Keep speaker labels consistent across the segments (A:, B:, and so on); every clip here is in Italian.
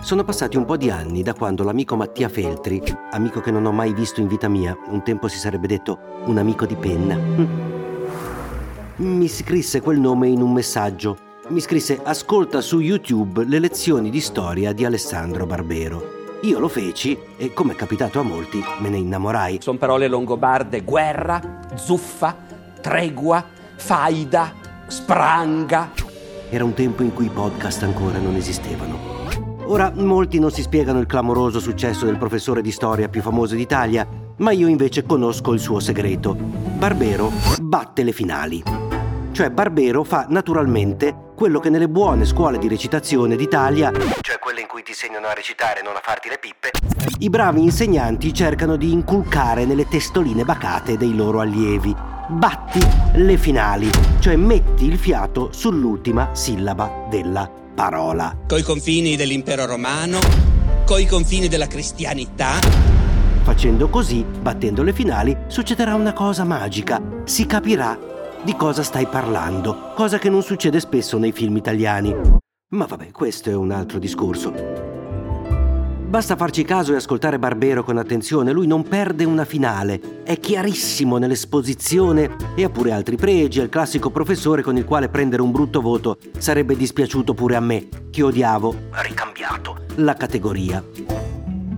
A: Sono passati un po' di anni da quando l'amico Mattia Feltri, amico che non ho mai visto in vita mia, un tempo si sarebbe detto un amico di penna, mi scrisse quel nome in un messaggio mi scrisse ascolta su YouTube le lezioni di storia di Alessandro Barbero. Io lo feci e, come è capitato a molti, me ne innamorai.
B: Sono parole longobarde, guerra, zuffa, tregua, faida, spranga.
A: Era un tempo in cui i podcast ancora non esistevano. Ora molti non si spiegano il clamoroso successo del professore di storia più famoso d'Italia, ma io invece conosco il suo segreto. Barbero batte le finali. Cioè Barbero fa naturalmente quello che nelle buone scuole di recitazione d'Italia, cioè quelle in cui ti insegnano a recitare e non a farti le pippe, i bravi insegnanti cercano di inculcare nelle testoline bacate dei loro allievi. Batti le finali, cioè metti il fiato sull'ultima sillaba della parola.
B: Coi confini dell'impero romano, coi confini della cristianità.
A: Facendo così, battendo le finali, succederà una cosa magica. Si capirà di cosa stai parlando, cosa che non succede spesso nei film italiani. Ma vabbè, questo è un altro discorso. Basta farci caso e ascoltare Barbero con attenzione, lui non perde una finale, è chiarissimo nell'esposizione e ha pure altri pregi, è il classico professore con il quale prendere un brutto voto sarebbe dispiaciuto pure a me, che odiavo, ricambiato, la categoria.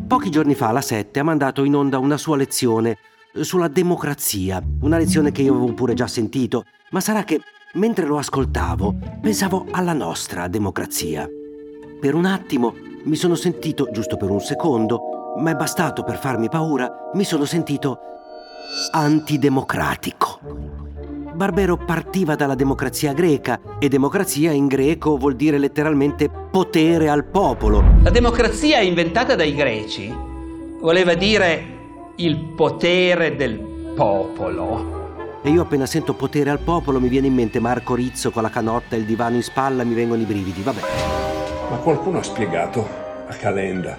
A: Pochi giorni fa la 7 ha mandato in onda una sua lezione sulla democrazia, una lezione che io avevo pure già sentito, ma sarà che mentre lo ascoltavo pensavo alla nostra democrazia. Per un attimo mi sono sentito, giusto per un secondo, ma è bastato per farmi paura, mi sono sentito antidemocratico. Barbero partiva dalla democrazia greca e democrazia in greco vuol dire letteralmente potere al popolo.
B: La democrazia inventata dai greci voleva dire il potere del popolo.
A: E io appena sento potere al popolo mi viene in mente Marco Rizzo con la canotta e il divano in spalla, mi vengono i brividi, vabbè.
C: Ma qualcuno ha spiegato a Calenda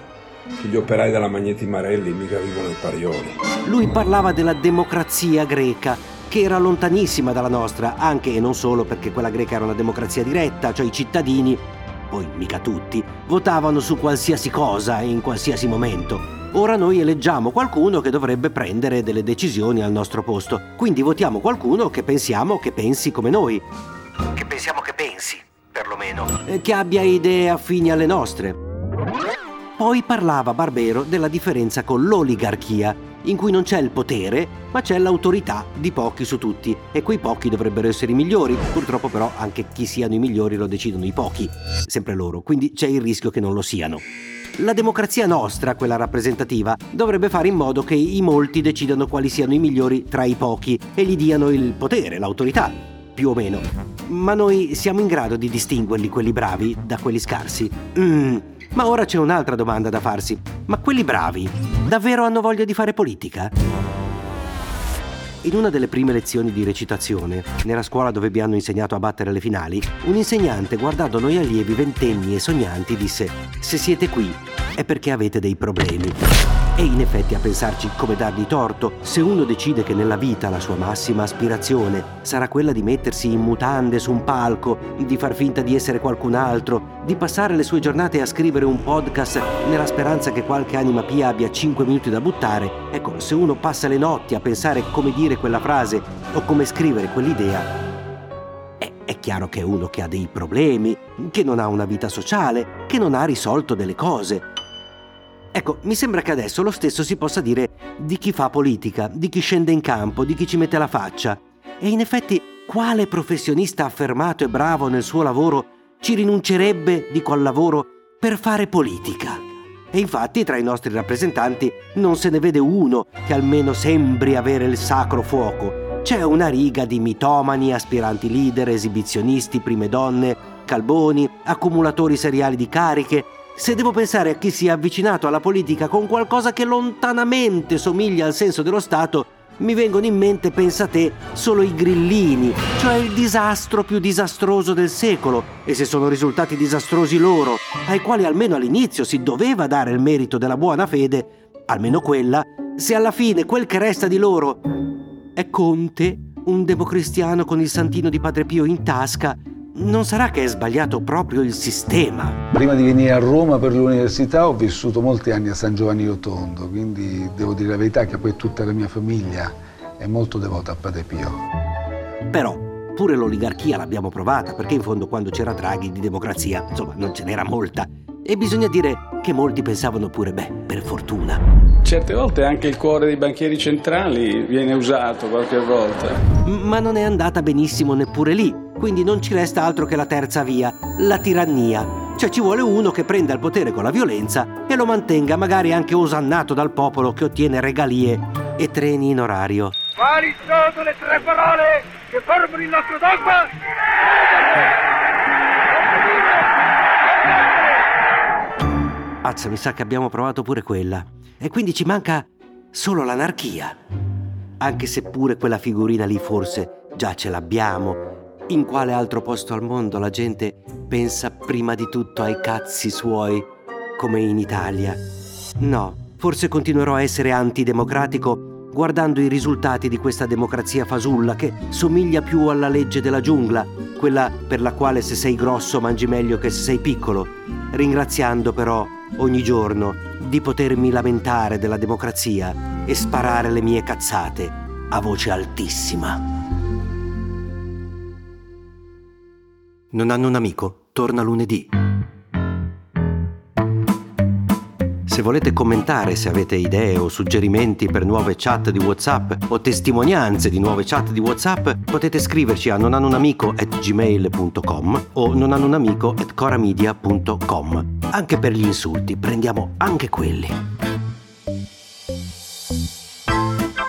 C: che gli operai della Magneti Marelli mica vivono ai Parioli.
A: Lui parlava della democrazia greca, che era lontanissima dalla nostra, anche e non solo perché quella greca era una democrazia diretta, cioè i cittadini, poi mica tutti, votavano su qualsiasi cosa e in qualsiasi momento. Ora noi eleggiamo qualcuno che dovrebbe prendere delle decisioni al nostro posto. Quindi votiamo qualcuno che pensiamo che pensi come noi. Che pensiamo che pensi, perlomeno. Che abbia idee affini alle nostre. Poi parlava Barbero della differenza con l'oligarchia, in cui non c'è il potere, ma c'è l'autorità di pochi su tutti. E quei pochi dovrebbero essere i migliori. Purtroppo però anche chi siano i migliori lo decidono i pochi. Sempre loro. Quindi c'è il rischio che non lo siano. La democrazia nostra, quella rappresentativa, dovrebbe fare in modo che i molti decidano quali siano i migliori tra i pochi e gli diano il potere, l'autorità, più o meno. Ma noi siamo in grado di distinguerli quelli bravi da quelli scarsi? Mm. Ma ora c'è un'altra domanda da farsi. Ma quelli bravi davvero hanno voglia di fare politica? In una delle prime lezioni di recitazione, nella scuola dove mi hanno insegnato a battere le finali, un insegnante, guardando noi allievi ventenni e sognanti, disse: Se siete qui è perché avete dei problemi. E in effetti a pensarci come dargli torto, se uno decide che nella vita la sua massima aspirazione sarà quella di mettersi in mutande su un palco, di far finta di essere qualcun altro, di passare le sue giornate a scrivere un podcast nella speranza che qualche anima pia abbia 5 minuti da buttare, ecco, se uno passa le notti a pensare come dire quella frase o come scrivere quell'idea, è chiaro che è uno che ha dei problemi, che non ha una vita sociale, che non ha risolto delle cose. Ecco, mi sembra che adesso lo stesso si possa dire di chi fa politica, di chi scende in campo, di chi ci mette la faccia. E in effetti, quale professionista affermato e bravo nel suo lavoro ci rinuncerebbe, dico al lavoro, per fare politica? E infatti tra i nostri rappresentanti non se ne vede uno che almeno sembri avere il sacro fuoco. C'è una riga di mitomani, aspiranti leader, esibizionisti, prime donne, calboni, accumulatori seriali di cariche. Se devo pensare a chi si è avvicinato alla politica con qualcosa che lontanamente somiglia al senso dello Stato, mi vengono in mente, pensa te, solo i grillini, cioè il disastro più disastroso del secolo. E se sono risultati disastrosi loro, ai quali almeno all'inizio si doveva dare il merito della buona fede, almeno quella, se alla fine quel che resta di loro è Conte, un democristiano con il santino di Padre Pio in tasca, non sarà che è sbagliato proprio il sistema.
D: Prima di venire a Roma per l'università ho vissuto molti anni a San Giovanni Rotondo, quindi devo dire la verità che poi tutta la mia famiglia è molto devota a Padre Pio.
A: Però pure l'oligarchia l'abbiamo provata, perché in fondo quando c'era Draghi di democrazia, insomma, non ce n'era molta. E bisogna dire che molti pensavano pure, beh, per fortuna.
E: Certe volte anche il cuore dei banchieri centrali viene usato qualche volta.
A: Ma non è andata benissimo neppure lì. Quindi non ci resta altro che la terza via, la tirannia. Cioè ci vuole uno che prenda il potere con la violenza e lo mantenga magari anche osannato dal popolo che ottiene regalie e treni in orario.
F: Quali sono le tre parole che formano il nostro dogma?
A: Azza, mi sa che abbiamo provato pure quella. E quindi ci manca solo l'anarchia. Anche se pure quella figurina lì forse già ce l'abbiamo in quale altro posto al mondo la gente pensa prima di tutto ai cazzi suoi, come in Italia? No, forse continuerò a essere antidemocratico guardando i risultati di questa democrazia fasulla che somiglia più alla legge della giungla, quella per la quale se sei grosso mangi meglio che se sei piccolo, ringraziando però ogni giorno di potermi lamentare della democrazia e sparare le mie cazzate a voce altissima. Non hanno un amico? Torna lunedì. Se volete commentare, se avete idee o suggerimenti per nuove chat di WhatsApp o testimonianze di nuove chat di WhatsApp, potete scriverci a nonhanunamico@gmail.com o nonhanunamico@coramedia.com. Anche per gli insulti, prendiamo anche quelli.